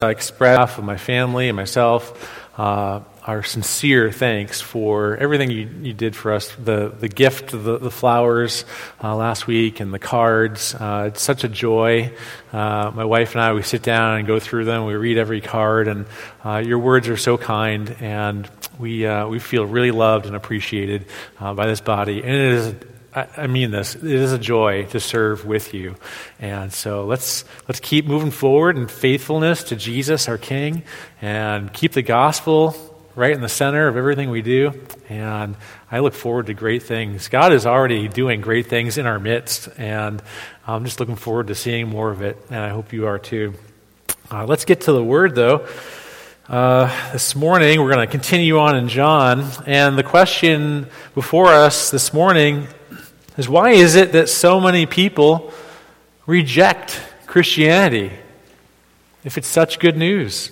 express of my family and myself uh, our sincere thanks for everything you, you did for us the, the gift, the, the flowers uh, last week, and the cards. Uh, it's such a joy. Uh, my wife and I, we sit down and go through them. We read every card, and uh, your words are so kind, and we, uh, we feel really loved and appreciated by this body. And it is I, mean this. It is a joy to serve with you. And so let's, let's keep moving forward in faithfulness to Jesus, our King, and keep the gospel right in the center of everything we do. And I look forward to great things. God is already doing great things in our midst, and I'm just looking forward to seeing more of it. And I hope you are too. Uh, let's get to the word, though. Uh, this morning, we're going to continue on in John. And the question before us this morning is why is it that so many people reject Christianity if it's such good news?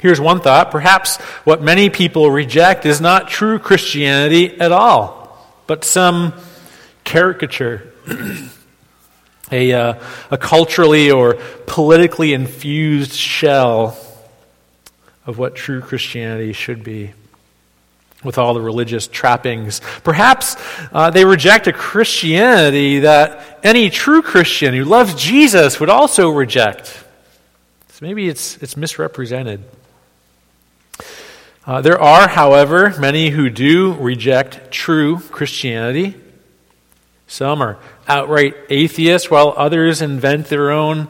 Here's one thought. Perhaps what many people reject is not true Christianity at all, but some caricature, a, uh, a culturally or politically infused shell of what true Christianity should be with all the religious trappings. Perhaps uh, they reject a Christianity that any true Christian who loves Jesus would also reject. So maybe it's, it's misrepresented. Uh, there are, however, many who do reject true Christianity. Some are outright atheists, while others invent their own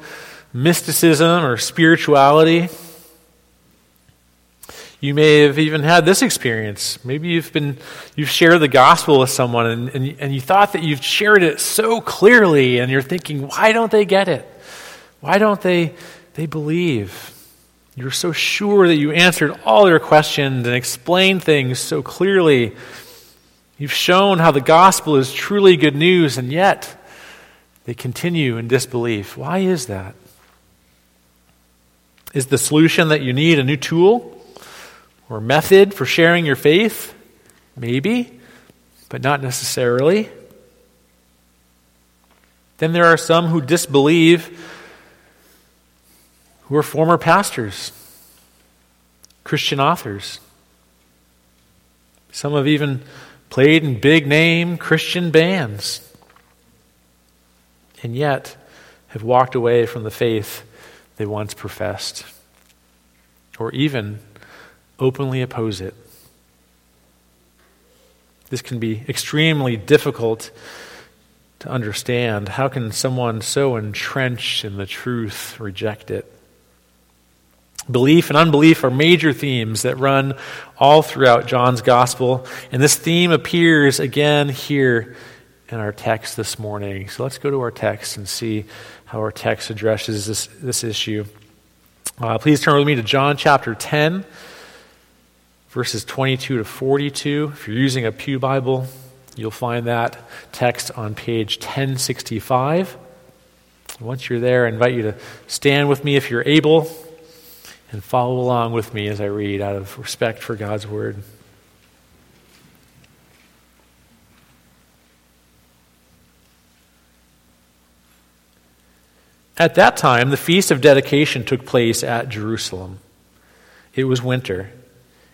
mysticism or spirituality. You may have even had this experience. Maybe you've been you've shared the gospel with someone and, and, and you thought that you've shared it so clearly and you're thinking, why don't they get it? Why don't they they believe? You're so sure that you answered all their questions and explained things so clearly. You've shown how the gospel is truly good news, and yet they continue in disbelief. Why is that? Is the solution that you need a new tool? Or method for sharing your faith? Maybe, but not necessarily. Then there are some who disbelieve who are former pastors, Christian authors. Some have even played in big name Christian bands, and yet have walked away from the faith they once professed, or even openly oppose it. This can be extremely difficult to understand. How can someone so entrenched in the truth reject it? Belief and unbelief are major themes that run all throughout John's gospel, and this theme appears again here in our text this morning. So let's go to our text and see how our text addresses this, this issue. Uh, please turn with me to John chapter 10 verses 22 to 42. If you're using a Pew Bible, you'll find that text on page 1065. Once you're there, I invite you to stand with me if you're able and follow along with me as I read out of respect for God's Word. At that time, the feast of dedication took place at Jerusalem. It was winter.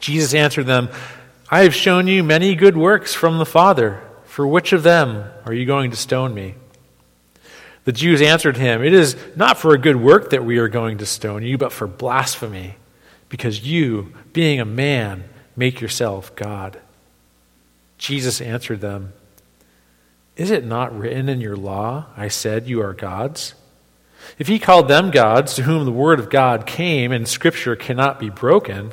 Jesus answered them, I have shown you many good works from the Father. For which of them are you going to stone me? The Jews answered him, It is not for a good work that we are going to stone you, but for blasphemy, because you, being a man, make yourself God. Jesus answered them, Is it not written in your law, I said, you are gods? If he called them gods, to whom the word of God came, and scripture cannot be broken,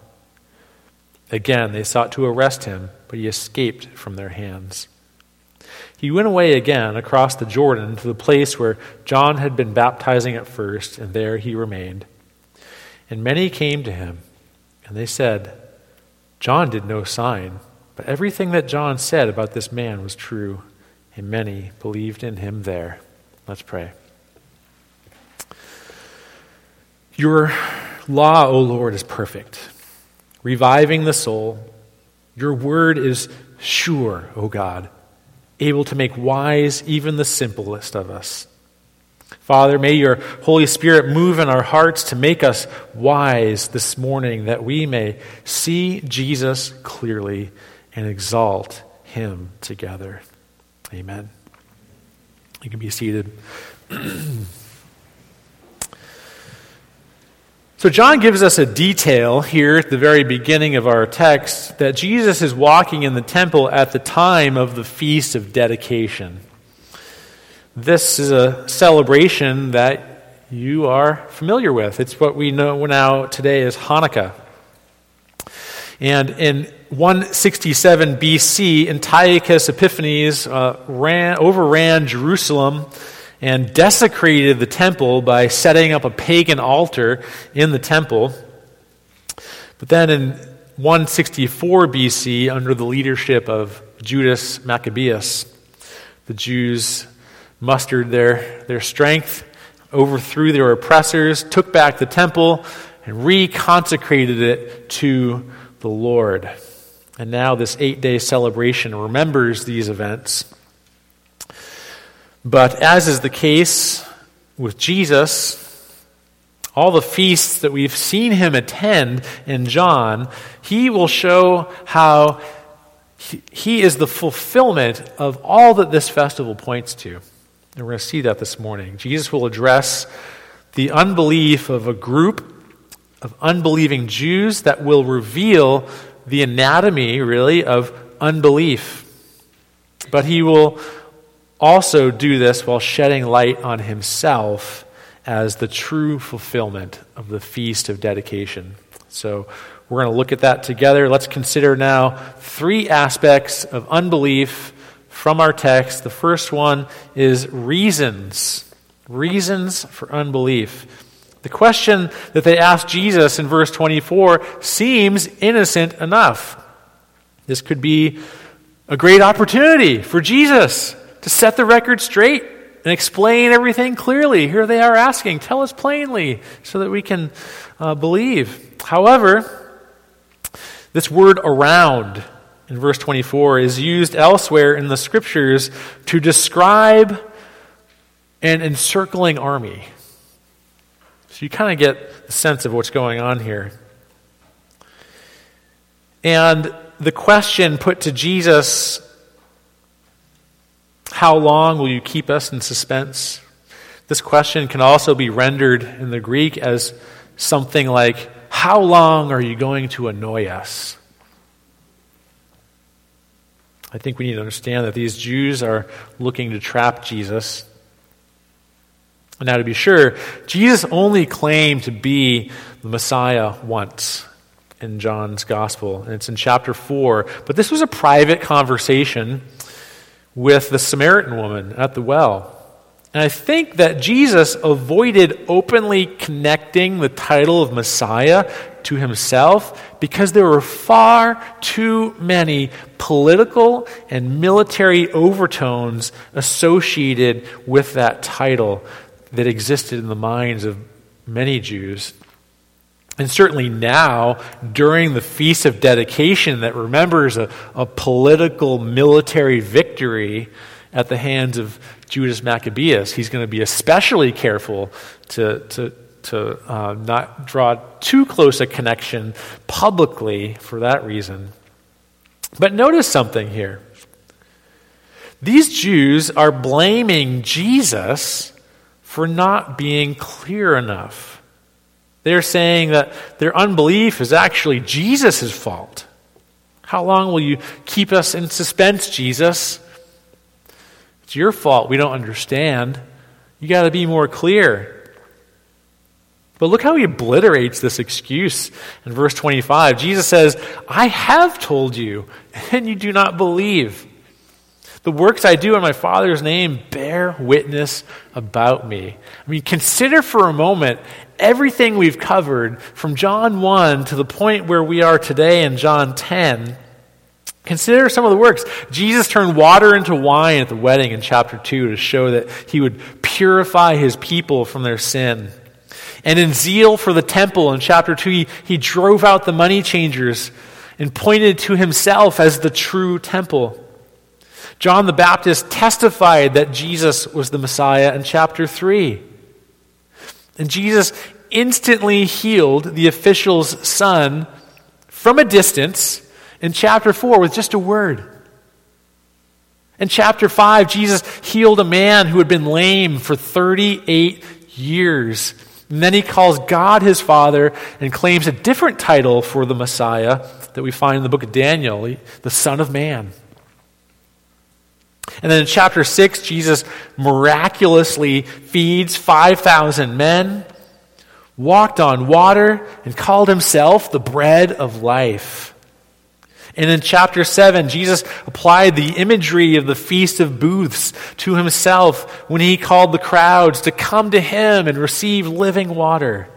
Again, they sought to arrest him, but he escaped from their hands. He went away again across the Jordan to the place where John had been baptizing at first, and there he remained. And many came to him, and they said, John did no sign, but everything that John said about this man was true, and many believed in him there. Let's pray. Your law, O Lord, is perfect, reviving the soul. Your word is sure, O God able to make wise even the simplest of us. Father, may your Holy Spirit move in our hearts to make us wise this morning that we may see Jesus clearly and exalt him together. Amen. You can be seated. So, John gives us a detail here at the very beginning of our text that Jesus is walking in the temple at the time of the Feast of Dedication. This is a celebration that you are familiar with. It's what we know now today as Hanukkah. And in 167 BC, Antiochus Epiphanes uh, ran, overran Jerusalem and desecrated the temple by setting up a pagan altar in the temple. But then in 164 BC, under the leadership of Judas Maccabeus, the Jews mustered their, their strength, overthrew their oppressors, took back the temple, and reconsecrated it to the Lord. And now, this eight day celebration remembers these events. But as is the case with Jesus, all the feasts that we've seen him attend in John, he will show how he is the fulfillment of all that this festival points to. And we're going to see that this morning. Jesus will address the unbelief of a group of unbelieving Jews that will reveal the anatomy, really, of unbelief. But he will also do this while shedding light on himself as the true fulfillment of the feast of dedication. So we're going to look at that together. Let's consider now three aspects of unbelief from our text. The first one is reasons. Reasons for unbelief. The question that they asked Jesus in verse 24 seems innocent enough. This could be a great opportunity for Jesus to set the record straight and explain everything clearly. Here they are asking, tell us plainly so that we can uh, believe. However, this word around in verse 24 is used elsewhere in the scriptures to describe an encircling army. So you kind of get the sense of what's going on here. And the question put to Jesus how long will you keep us in suspense? This question can also be rendered in the Greek as something like, How long are you going to annoy us? I think we need to understand that these Jews are looking to trap Jesus. Now, to be sure, Jesus only claimed to be the Messiah once in John's Gospel, and it's in chapter 4. But this was a private conversation with the Samaritan woman at the well. And I think that Jesus avoided openly connecting the title of Messiah to himself because there were far too many political and military overtones associated with that title. that existed in the minds of many Jews. And certainly now, during the Feast of Dedication that remembers a, a political military victory at the hands of Judas Maccabeus, he's going to be especially careful to, to, to uh, not draw too close a connection publicly for that reason. But notice something here. These Jews are blaming Jesus for not being clear enough. They're saying that their unbelief is actually Jesus' fault. How long will you keep us in suspense, Jesus? It's your fault. We don't understand. You got to be more clear. But look how he obliterates this excuse in verse 25. Jesus says, I have told you, and you do not believe. The works I do in my Father's name bear witness about me. I mean, consider for a moment everything we've covered from John 1 to the point where we are today in John 10. Consider some of the works. Jesus turned water into wine at the wedding in chapter 2 to show that he would purify his people from their sin. And in zeal for the temple in chapter 2, he, he drove out the money changers and pointed to himself as the true temple. John the Baptist testified that Jesus was the Messiah in chapter 3. And Jesus instantly healed the official's son from a distance in chapter 4 with just a word. In chapter 5, Jesus healed a man who had been lame for 38 years and then he calls God his Father and claims a different title for the Messiah that we find in the book of Daniel, the Son of Man. And then in chapter 6, Jesus miraculously feeds 5,000 men, walked on water, and called himself the bread of life. And in chapter 7, Jesus applied the imagery of the Feast of Booths to himself when he called the crowds to come to him and receive living water.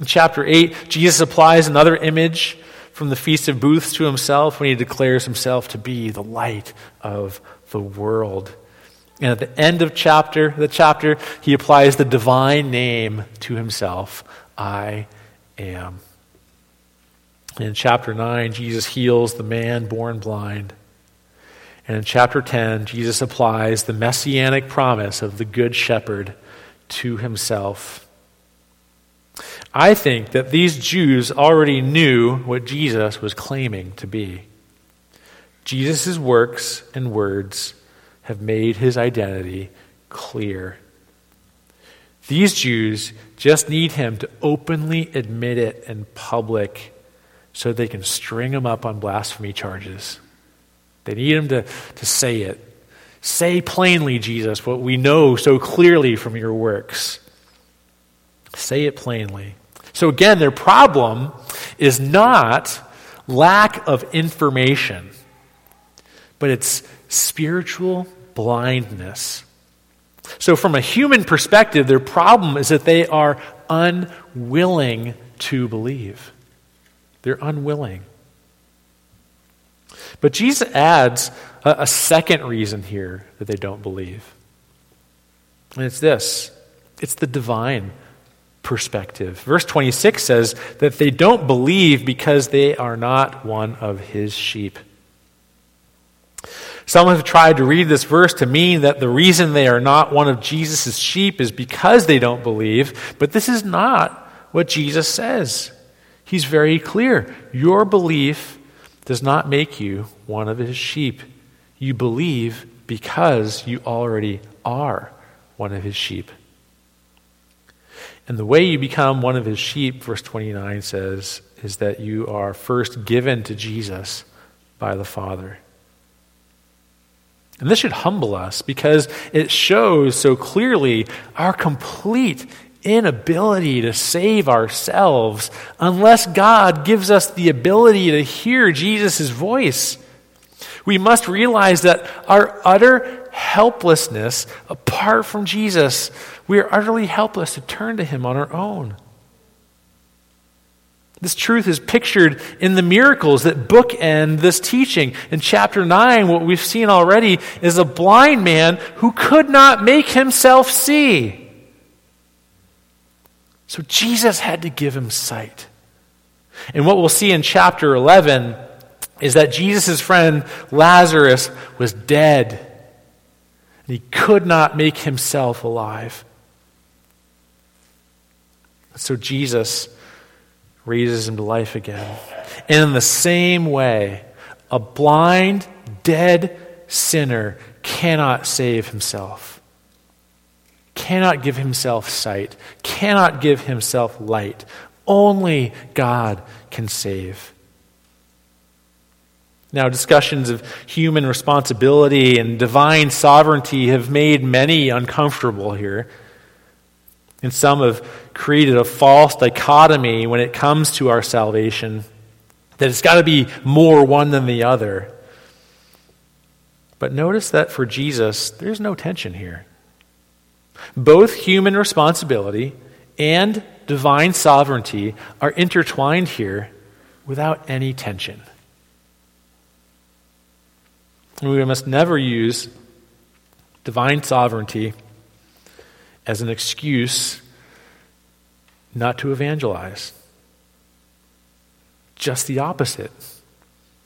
In chapter 8, Jesus applies another image from the Feast of Booths to himself when he declares himself to be the light of the world. And at the end of chapter, the chapter, he applies the divine name to himself I am. In chapter 9, Jesus heals the man born blind. And in chapter 10, Jesus applies the messianic promise of the Good Shepherd to himself. I think that these Jews already knew what Jesus was claiming to be. Jesus' works and words have made his identity clear. These Jews just need him to openly admit it in public so they can string him up on blasphemy charges. They need him to, to say it. Say plainly, Jesus, what we know so clearly from your works. Say it plainly. So, again, their problem is not lack of information, but it's spiritual blindness. So, from a human perspective, their problem is that they are unwilling to believe. They're unwilling. But Jesus adds a, a second reason here that they don't believe. And it's this it's the divine perspective. Verse 26 says that they don't believe because they are not one of his sheep. Some have tried to read this verse to mean that the reason they are not one of Jesus' sheep is because they don't believe, but this is not what Jesus says. He's very clear. Your belief does not make you one of his sheep. You believe because you already are one of his sheep. And the way you become one of his sheep, verse 29 says, is that you are first given to Jesus by the Father. And this should humble us because it shows so clearly our complete inability to save ourselves unless God gives us the ability to hear Jesus' voice. We must realize that our utter helplessness, apart from Jesus, we are utterly helpless to turn to Him on our own. This truth is pictured in the miracles that bookend this teaching. In chapter 9, what we've seen already is a blind man who could not make himself see. So Jesus had to give him sight. And what we'll see in chapter 11 is that Jesus' friend Lazarus was dead. And he could not make himself alive. So Jesus raises him to life again. And in the same way, a blind, dead sinner cannot save himself, cannot give himself sight, cannot give himself light. Only God can save. Now, discussions of human responsibility and divine sovereignty have made many uncomfortable here. And some have created a false dichotomy when it comes to our salvation that it's got to be more one than the other. But notice that for Jesus, there's no tension here. Both human responsibility and divine sovereignty are intertwined here without any tension. We must never use divine sovereignty as an excuse not to evangelize. Just the opposite.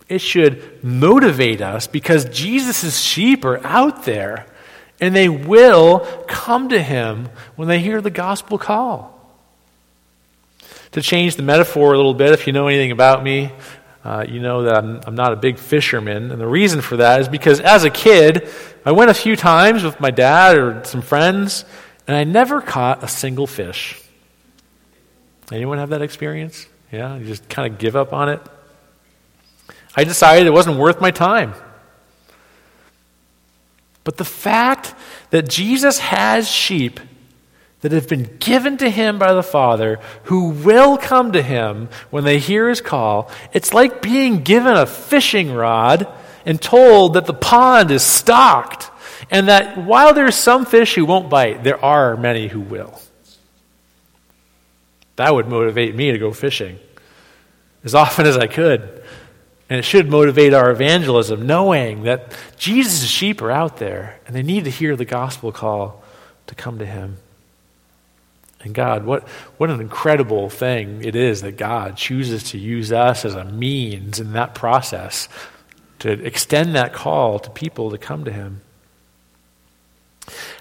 It should motivate us because Jesus' sheep are out there and they will come to him when they hear the gospel call. To change the metaphor a little bit, if you know anything about me, uh, you know that I'm, I'm, not a big fisherman. And the reason for that is because as a kid, I went a few times with my dad or some friends, and I never caught a single fish. Anyone have that experience? Yeah, you just kind of give up on it. I decided it wasn't worth my time. But the fact that Jesus has sheep that have been given to him by the Father who will come to him when they hear his call, it's like being given a fishing rod and told that the pond is stocked and that while there's some fish who won't bite, there are many who will. That would motivate me to go fishing as often as I could. And it should motivate our evangelism, knowing that Jesus' sheep are out there and they need to hear the gospel call to come to him. And God, what, what an incredible thing it is that God chooses to use us as a means in that process to extend that call to people to come to him.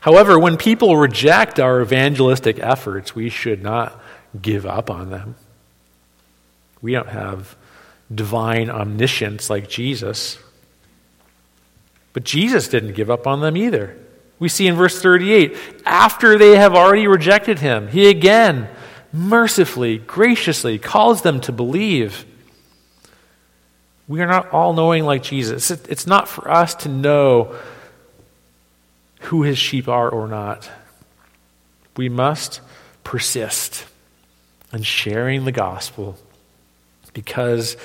However, when people reject our evangelistic efforts, we should not give up on them. We don't have divine omniscience like Jesus. But Jesus didn't give up on them either. We see in verse 38 after they have already rejected him, he again mercifully, graciously calls them to believe. We are not all knowing like Jesus. It's not for us to know who his sheep are or not. We must persist in sharing the gospel because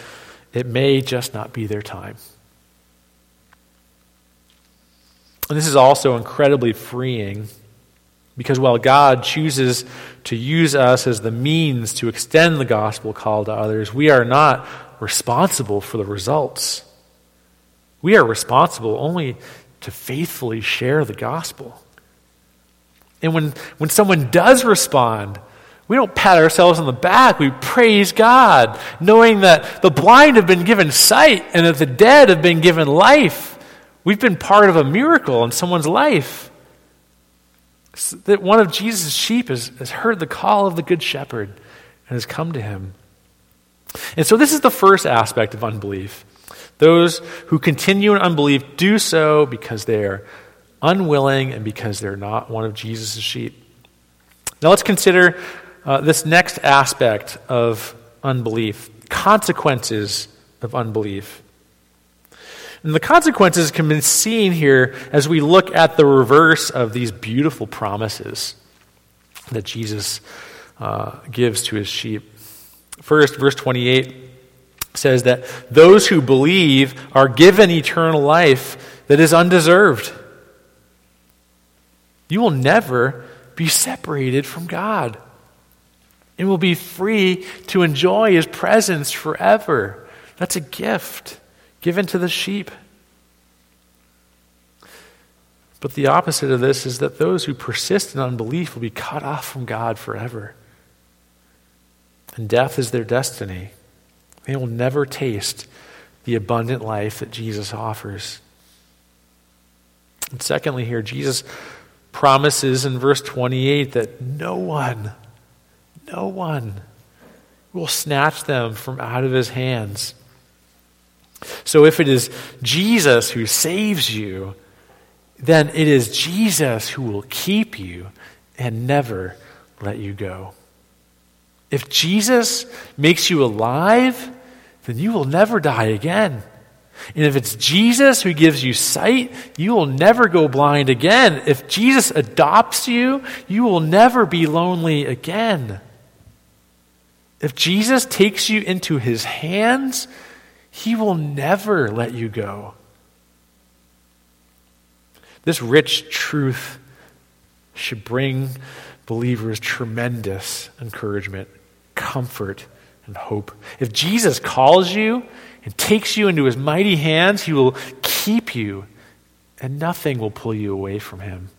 it may just not be their time. And this is also incredibly freeing because while God chooses to use us as the means to extend the gospel call to others, we are not responsible for the results. We are responsible only to faithfully share the gospel. And when, when someone does respond, we don't pat ourselves on the back. We praise God, knowing that the blind have been given sight and that the dead have been given life. We've been part of a miracle in someone's life. that one of Jesus' sheep has, has heard the call of the Good Shepherd and has come to him. And so, this is the first aspect of unbelief. Those who continue in unbelief do so because they are unwilling and because they're not one of Jesus' sheep. Now, let's consider uh, this next aspect of unbelief consequences of unbelief. And the consequences can be seen here as we look at the reverse of these beautiful promises that Jesus uh, gives to his sheep. First, verse 28 says that those who believe are given eternal life that is undeserved. You will never be separated from God. And will be free to enjoy his presence forever. That's a gift given to the sheep. But the opposite of this is that those who persist in unbelief will be cut off from God forever. And death is their destiny. They will never taste the abundant life that Jesus offers. And secondly, here, Jesus promises in verse 28 that no one, no one will snatch them from out of his hands. So if it is Jesus who saves you, then it is Jesus who will keep you and never let you go. If Jesus makes you alive, then you will never die again. And if it's Jesus who gives you sight, you will never go blind again. If Jesus adopts you, you will never be lonely again. If Jesus takes you into his hands, he will never let you go. This rich truth should bring believers tremendous encouragement, comfort, and hope. If Jesus calls you and takes you into his mighty hands, he will keep you, and nothing will pull you away from him.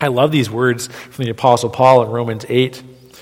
I love these words from the Apostle Paul in Romans 8.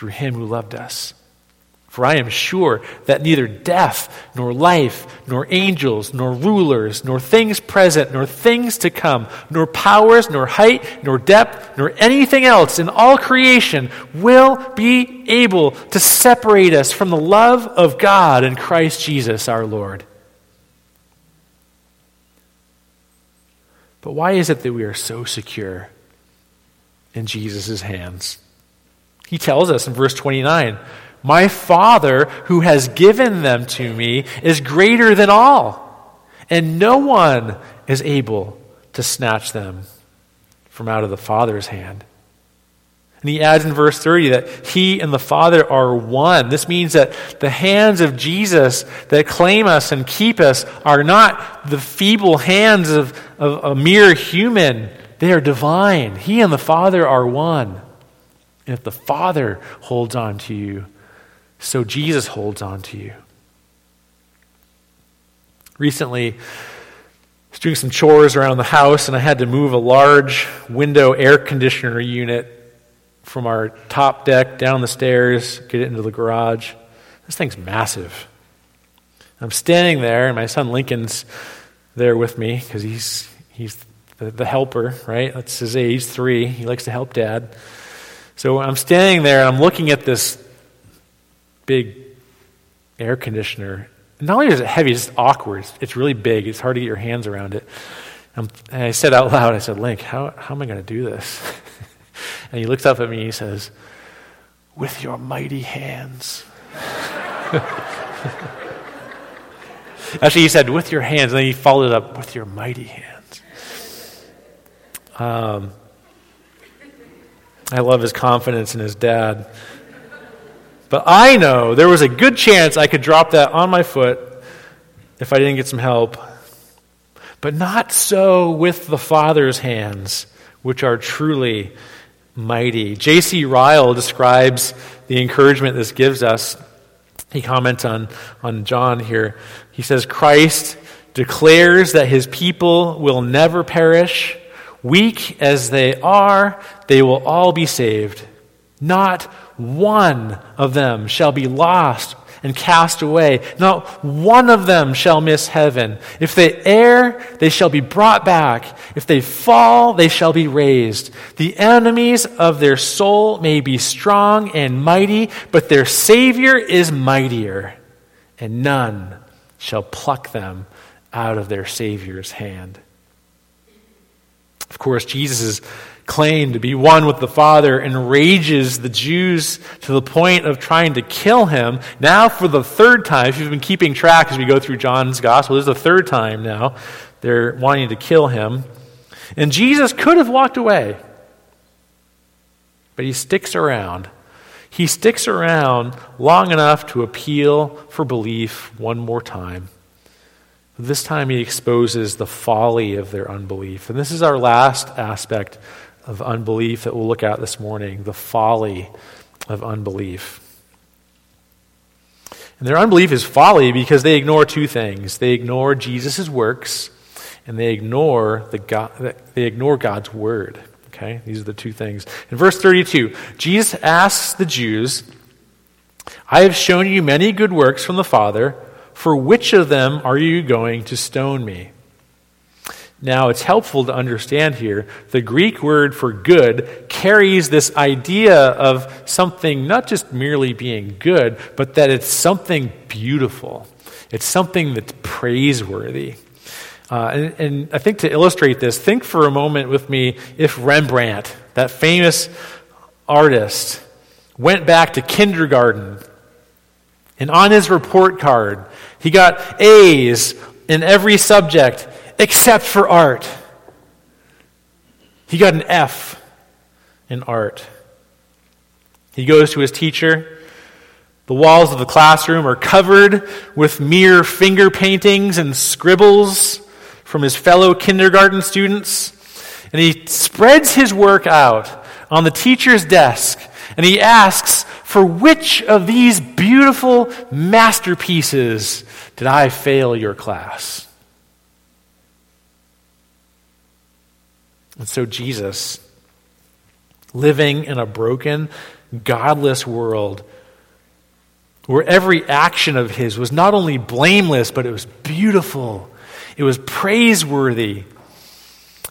through him who loved us. For I am sure that neither death, nor life, nor angels, nor rulers, nor things present, nor things to come, nor powers, nor height, nor depth, nor anything else in all creation will be able to separate us from the love of God in Christ Jesus our Lord. But why is it that we are so secure in Jesus' hands? He tells us in verse 29 my Father who has given them to me is greater than all, and no one is able to snatch them from out of the Father's hand. And he adds in verse 30 that he and the Father are one. This means that the hands of Jesus that claim us and keep us are not the feeble hands of, of a mere human, they are divine. He and the Father are one. And if the Father holds on to you, so Jesus holds on to you. Recently, I was doing some chores around the house, and I had to move a large window air conditioner unit from our top deck down the stairs, get it into the garage. This thing's massive. I'm standing there, and my son Lincoln's there with me because he's, he's the, the helper, right? That's his age, three. He likes to help dad. So I'm standing there, and I'm looking at this big air conditioner. Not only is it heavy, it's awkward. It's really big. It's hard to get your hands around it. And I said out loud, I said, Link, how, how am I going to do this? and he looks up at me and he says, With your mighty hands. Actually, he said, With your hands. And then he followed it up, With your mighty hands. Um, I love his confidence in his dad. But I know there was a good chance I could drop that on my foot if I didn't get some help. But not so with the Father's hands, which are truly mighty. J.C. Ryle describes the encouragement this gives us. He comments on, on John here. He says, Christ declares that his people will never perish. Weak as they are, they will all be saved. Not one of them shall be lost and cast away. Not one of them shall miss heaven. If they err, they shall be brought back. If they fall, they shall be raised. The enemies of their soul may be strong and mighty, but their Savior is mightier, and none shall pluck them out of their Savior's hand. Of course, Jesus' claim to be one with the Father enrages the Jews to the point of trying to kill him. Now, for the third time, if you've been keeping track as we go through John's gospel, this is the third time now they're wanting to kill him. And Jesus could have walked away, but he sticks around. He sticks around long enough to appeal for belief one more time. This time he exposes the folly of their unbelief. And this is our last aspect of unbelief that we'll look at this morning the folly of unbelief. And their unbelief is folly because they ignore two things they ignore Jesus' works and they ignore, the God, they ignore God's word. Okay? These are the two things. In verse 32, Jesus asks the Jews, I have shown you many good works from the Father. For which of them are you going to stone me? Now, it's helpful to understand here the Greek word for good carries this idea of something not just merely being good, but that it's something beautiful. It's something that's praiseworthy. Uh, and, and I think to illustrate this, think for a moment with me if Rembrandt, that famous artist, went back to kindergarten and on his report card, he got A's in every subject except for art. He got an F in art. He goes to his teacher. The walls of the classroom are covered with mere finger paintings and scribbles from his fellow kindergarten students. And he spreads his work out on the teacher's desk and he asks, For which of these beautiful masterpieces did I fail your class? And so Jesus, living in a broken, godless world, where every action of his was not only blameless, but it was beautiful, it was praiseworthy.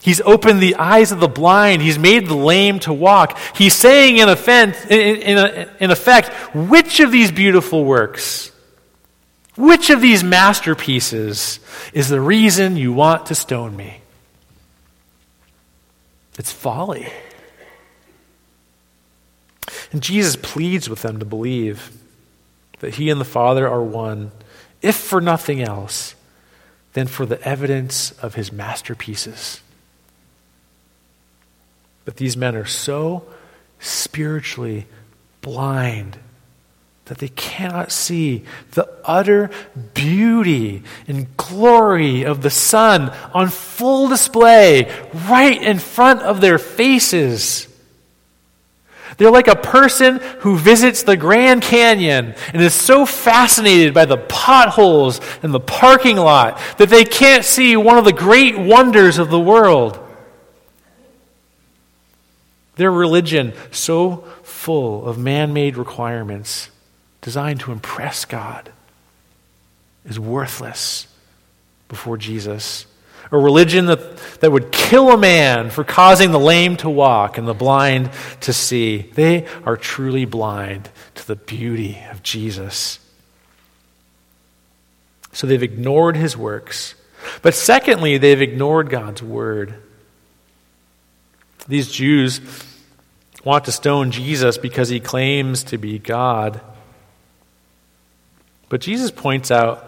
He's opened the eyes of the blind. He's made the lame to walk. He's saying, in, effect, in, in, in effect, which of these beautiful works, which of these masterpieces is the reason you want to stone me? It's folly. And Jesus pleads with them to believe that he and the Father are one, if for nothing else, then for the evidence of his masterpieces. But these men are so spiritually blind that they cannot see the utter beauty and glory of the Son on full display right in front of their faces. They're like a person who visits the Grand Canyon and is so fascinated by the potholes and the parking lot that they can't see one of the great wonders of the world. Their religion, so full of man made requirements designed to impress God, is worthless before Jesus. A religion that, that would kill a man for causing the lame to walk and the blind to see. They are truly blind to the beauty of Jesus. So they've ignored his works. But secondly, they've ignored God's word. These Jews want to stone Jesus because he claims to be God. But Jesus points out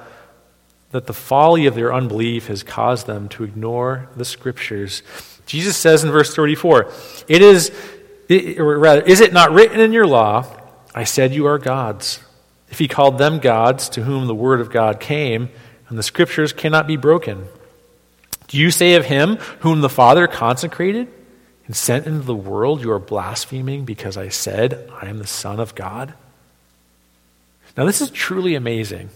that the folly of their unbelief has caused them to ignore the scriptures. Jesus says in verse 34, it is, it, or rather, is it not written in your law, I said you are gods? If he called them gods to whom the word of God came, and the scriptures cannot be broken. Do you say of him whom the Father consecrated? And sent into the world, you are blaspheming because I said, I am the Son of God? Now, this is truly amazing.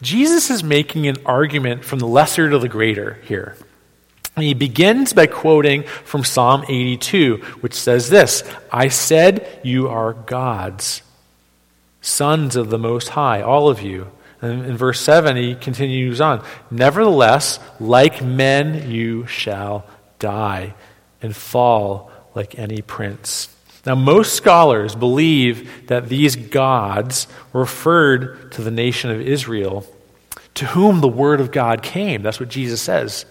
Jesus is making an argument from the lesser to the greater here. And he begins by quoting from Psalm 82, which says this I said, You are gods, sons of the Most High, all of you. And in verse 7, he continues on Nevertheless, like men, you shall die and fall like any prince. Now, most scholars believe that these gods referred to the nation of Israel, to whom the word of God came. That's what Jesus says.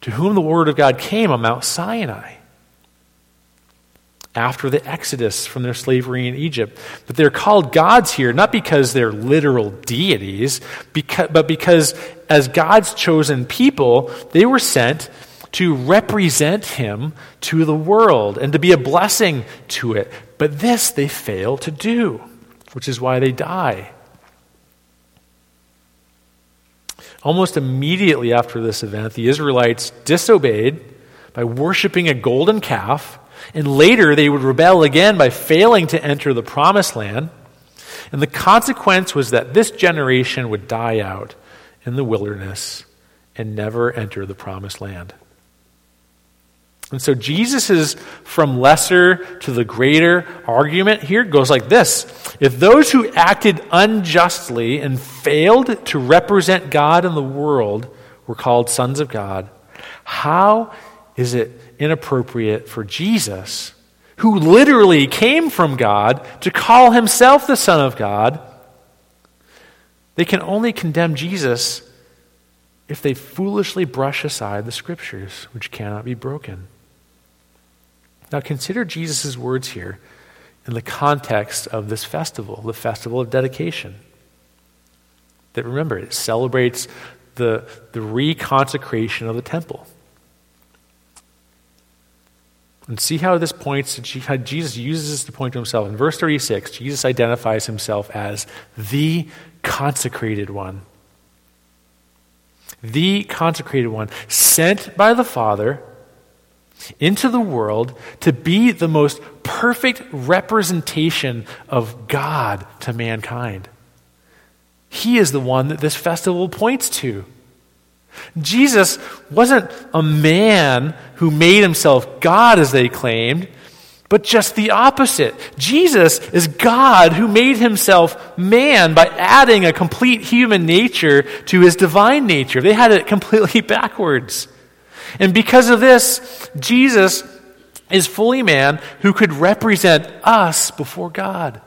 To whom the word of God came on Mount Sinai. after the exodus from their slavery in Egypt. But they're called gods here, not because they're literal deities, because, but because as God's chosen people, they were sent to represent him to the world and to be a blessing to it. But this they fail to do, which is why they die. Almost immediately after this event, the Israelites disobeyed by worshiping a golden calf, and later they would rebel again by failing to enter the promised land. And the consequence was that this generation would die out in the wilderness and never enter the promised land. And so Jesus from lesser to the greater argument here goes like this. If those who acted unjustly and failed to represent God in the world were called sons of God, how is it inappropriate for Jesus, who literally came from God, to call himself the Son of God? They can only condemn Jesus if they foolishly brush aside the scriptures, which cannot be broken. Now, consider Jesus' words here in the context of this festival, the festival of dedication. That remember, it celebrates the, the reconsecration of the temple. And see how this points to how Jesus uses this to point to himself. In verse 36, Jesus identifies himself as the consecrated one. The consecrated one, sent by the Father into the world to be the most perfect representation of God to mankind. He is the one that this festival points to. Jesus wasn't a man who made himself God, as they claimed, but just the opposite. Jesus is God who made himself man by adding a complete human nature to his divine nature. They had it completely backwards. And because of this, Jesus is fully man who could represent us before God.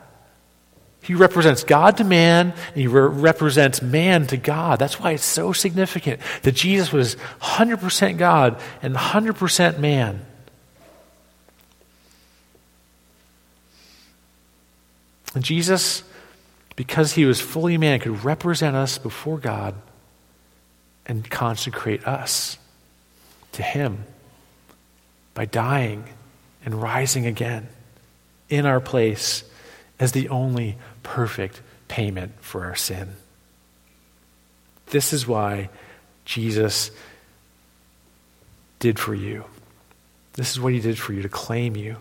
He represents God to man, and he re- represents man to God. That's why it's so significant that Jesus was 100% God and 100% man. And Jesus, because he was fully man, could represent us before God and consecrate us to Him by dying and rising again in our place as the only perfect payment for our sin. This is why Jesus did for you. This is what he did for you to claim you,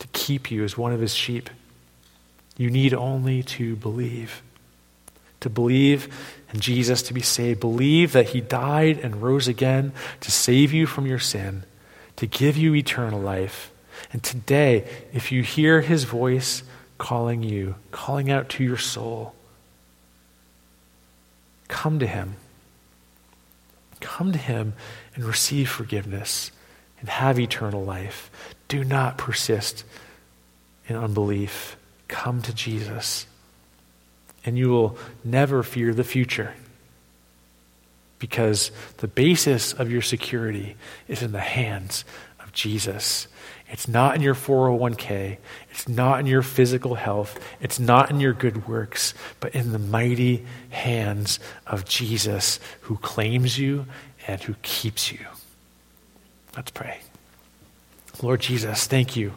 to keep you as one of his sheep. You need only to believe. To believe and Jesus to be saved. Believe that he died and rose again to save you from your sin, to give you eternal life. And today, if you hear his voice calling you, calling out to your soul, come to him. Come to him and receive forgiveness and have eternal life. Do not persist in unbelief. Come to Jesus and you will never fear the future. Because the basis of your security is in the hands of Jesus. It's not in your 401k. It's not in your physical health. It's not in your good works, but in the mighty hands of Jesus who claims you and who keeps you. Let's pray. Lord Jesus, thank you.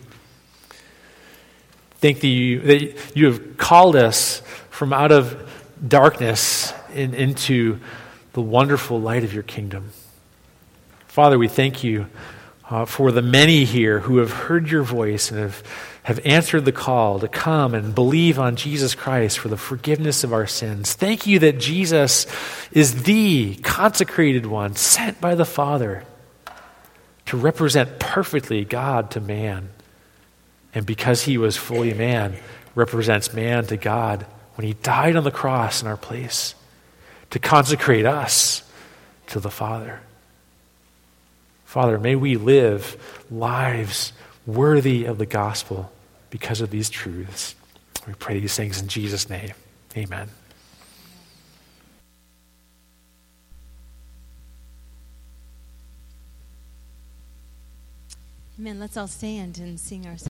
Thank you that you have called us from out of darkness in, into the wonderful light of your kingdom. Father, we thank you uh, for the many here who have heard your voice and have, have answered the call to come and believe on Jesus Christ for the forgiveness of our sins. Thank you that Jesus is the consecrated one sent by the Father to represent perfectly God to man. And because he was fully man, represents man to God when he died on the cross in our place to consecrate us to the Father. Father, may we live lives worthy of the gospel because of these truths. We pray these things in Jesus' name. Amen. Amen. Let's all stand and sing our